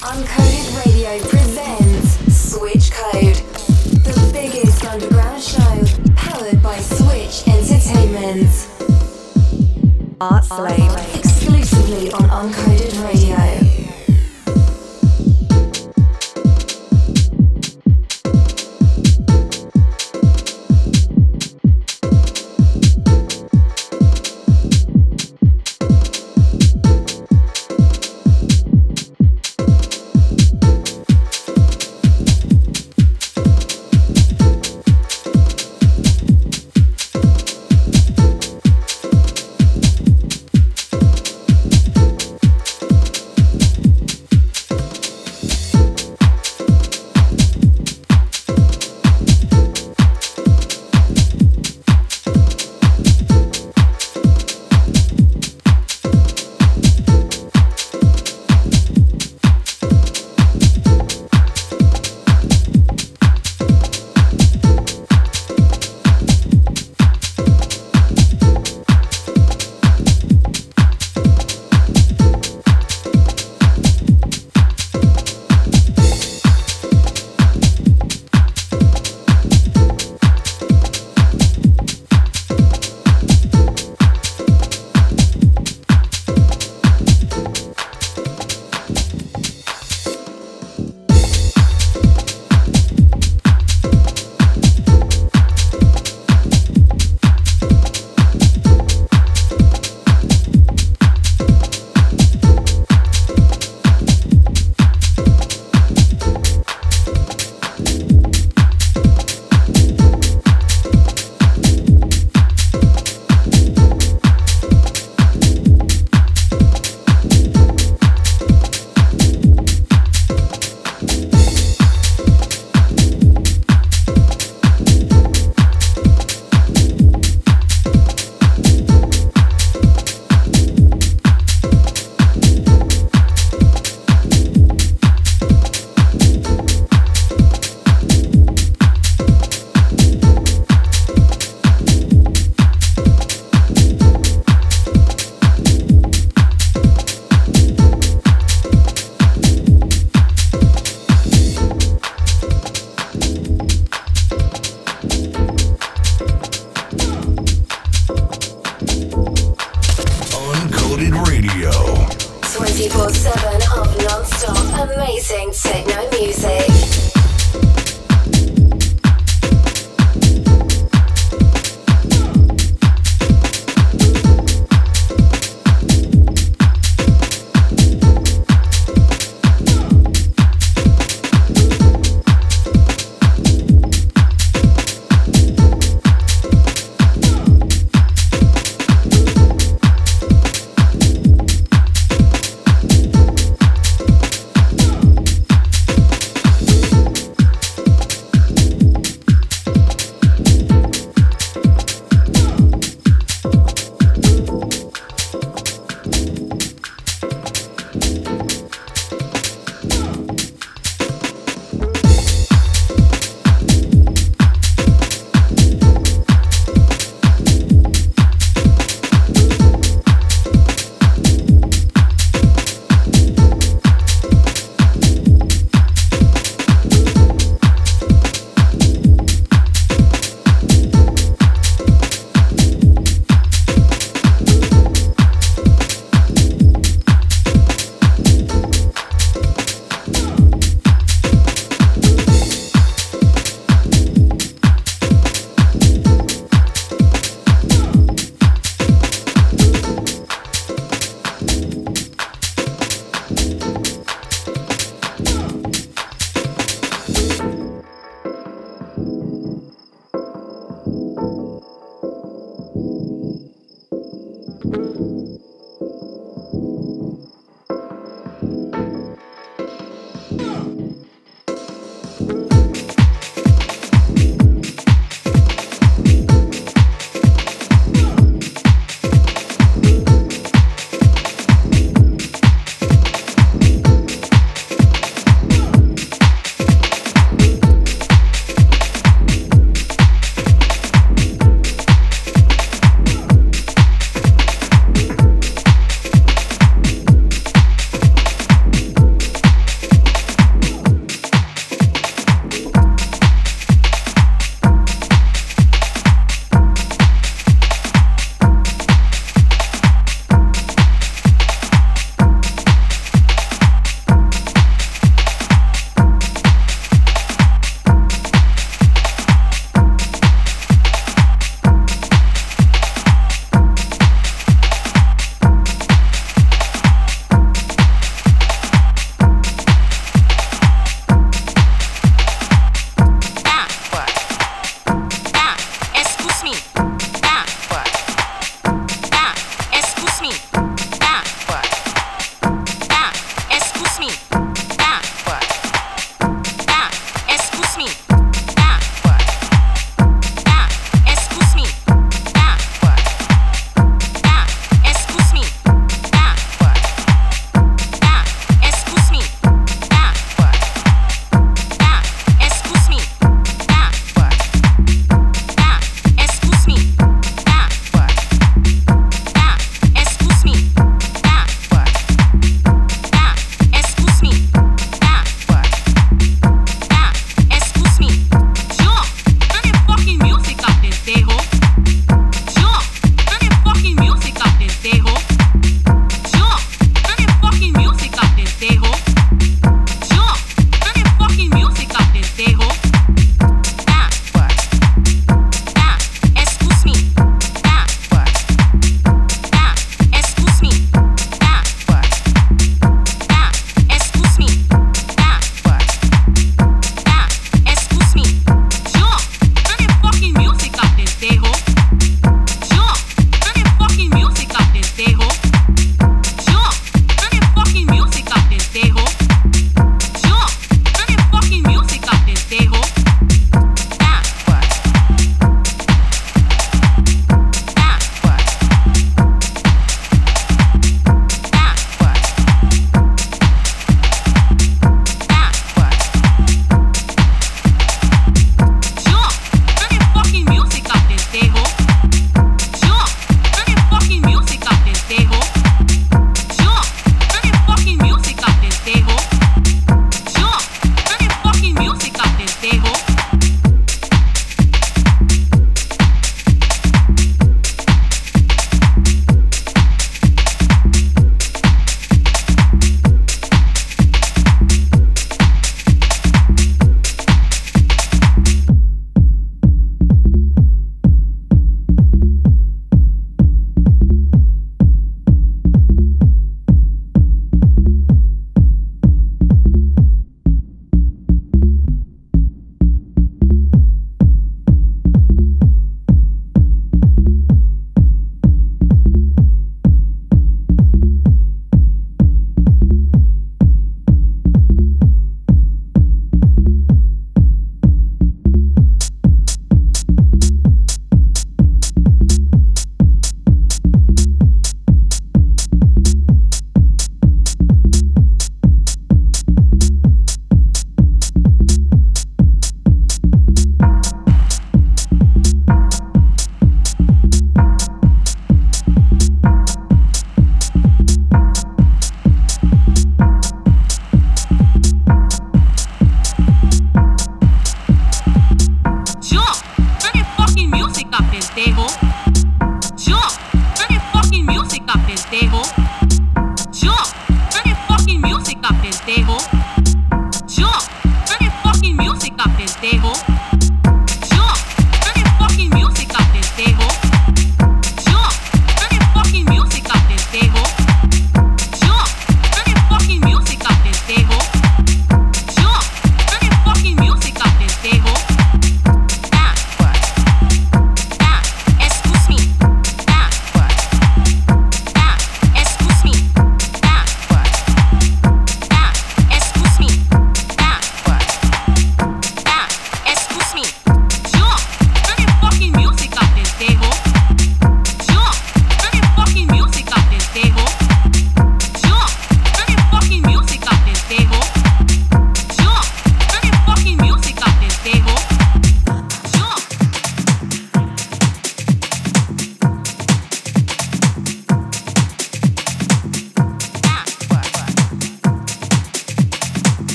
Uncoded Radio presents Switch Code, the biggest underground show powered by Switch Entertainment. Art Slave, exclusively on Uncoded Radio.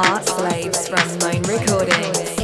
Art Slaves from Moan Recordings.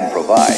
can provide.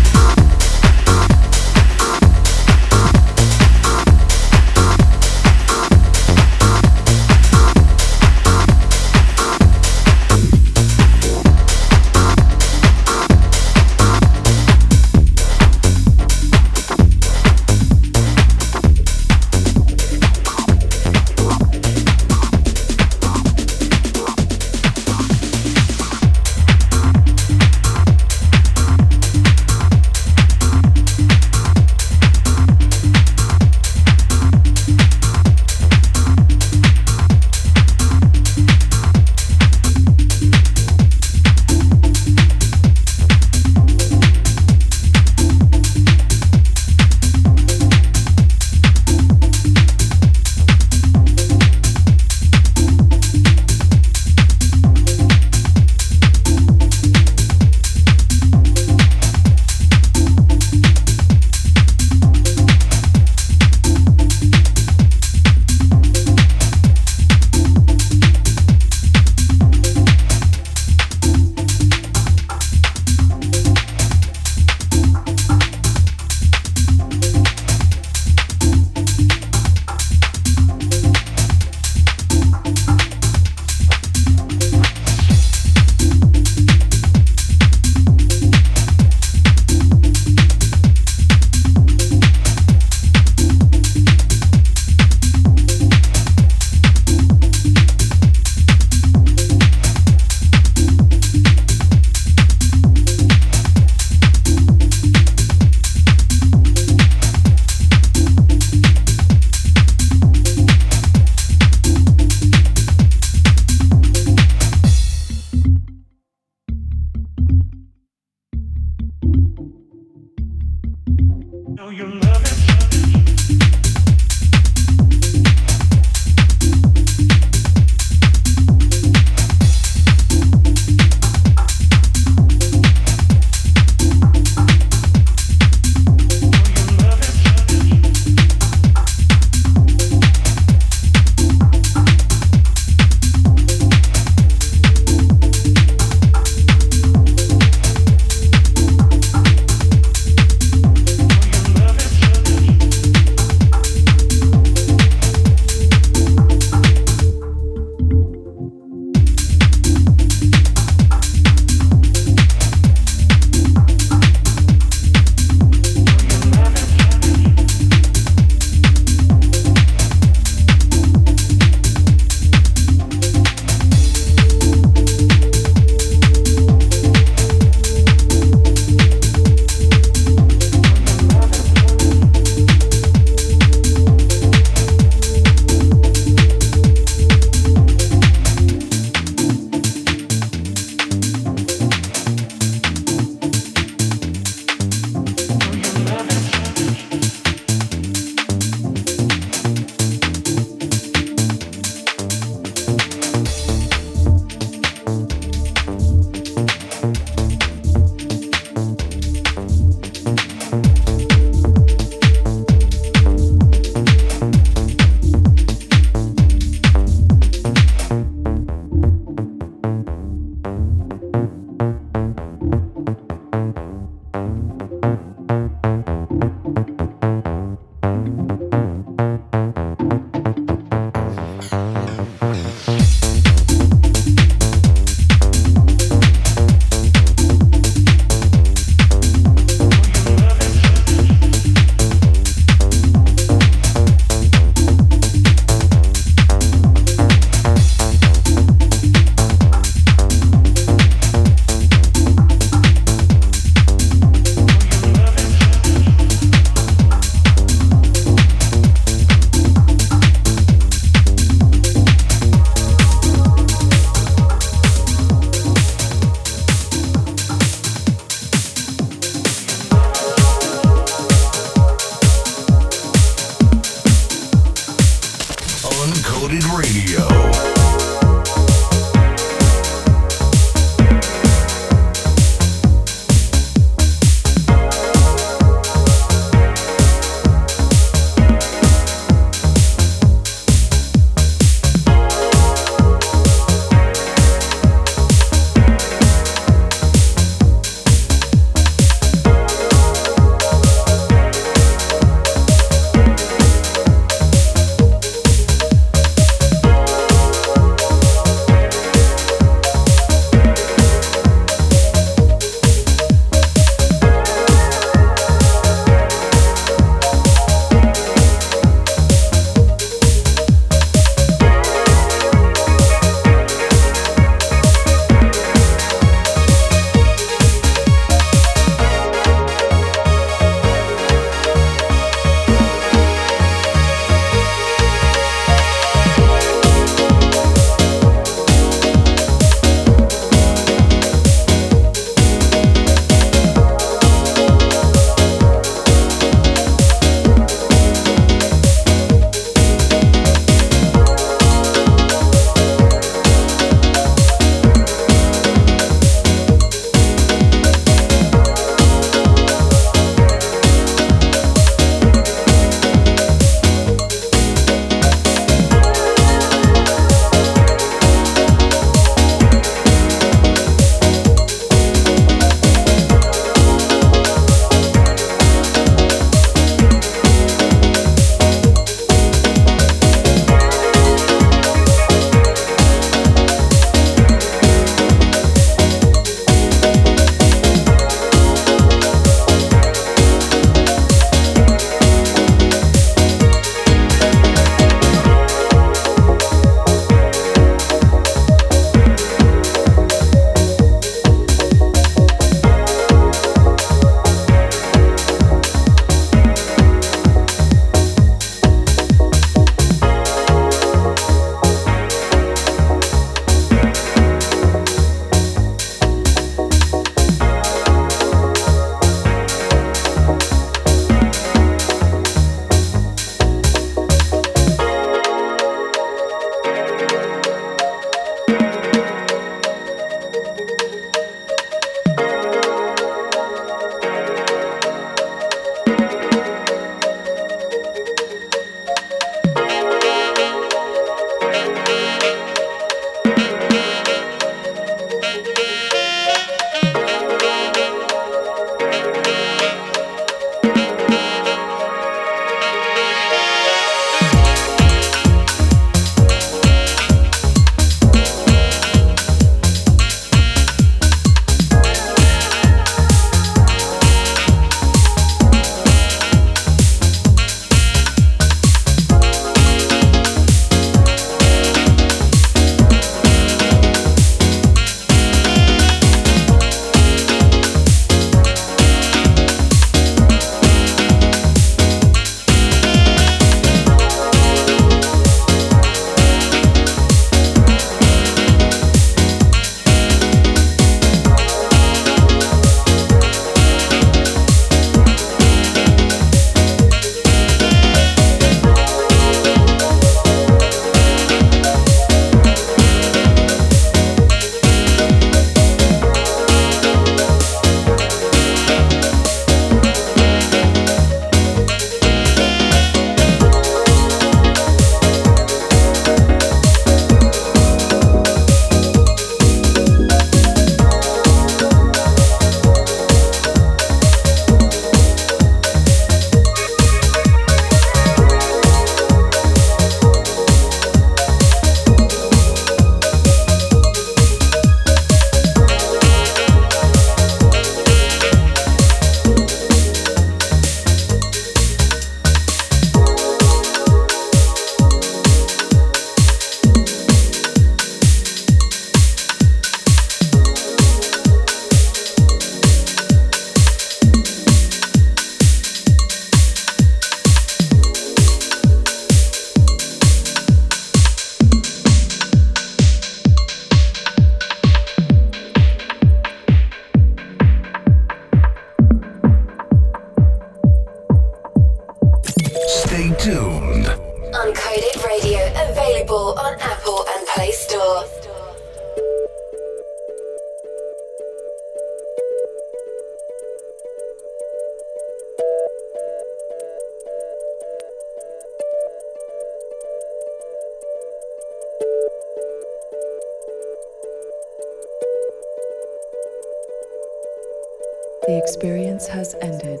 Experience has ended.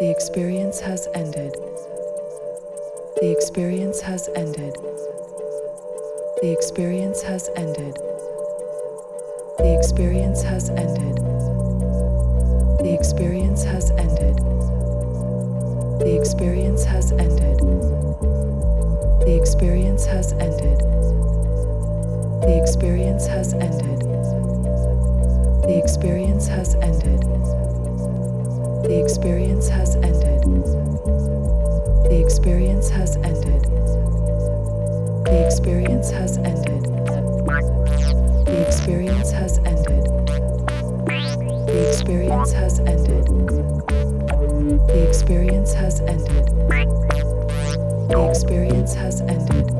The experience has ended. The experience has ended. The experience has ended. The experience has ended. The experience has ended. The experience has ended. The experience has ended. The experience has ended. The experience has ended. The experience has ended. The experience has ended. The experience has ended. The experience has ended. The experience has ended. The experience has ended. The experience has ended.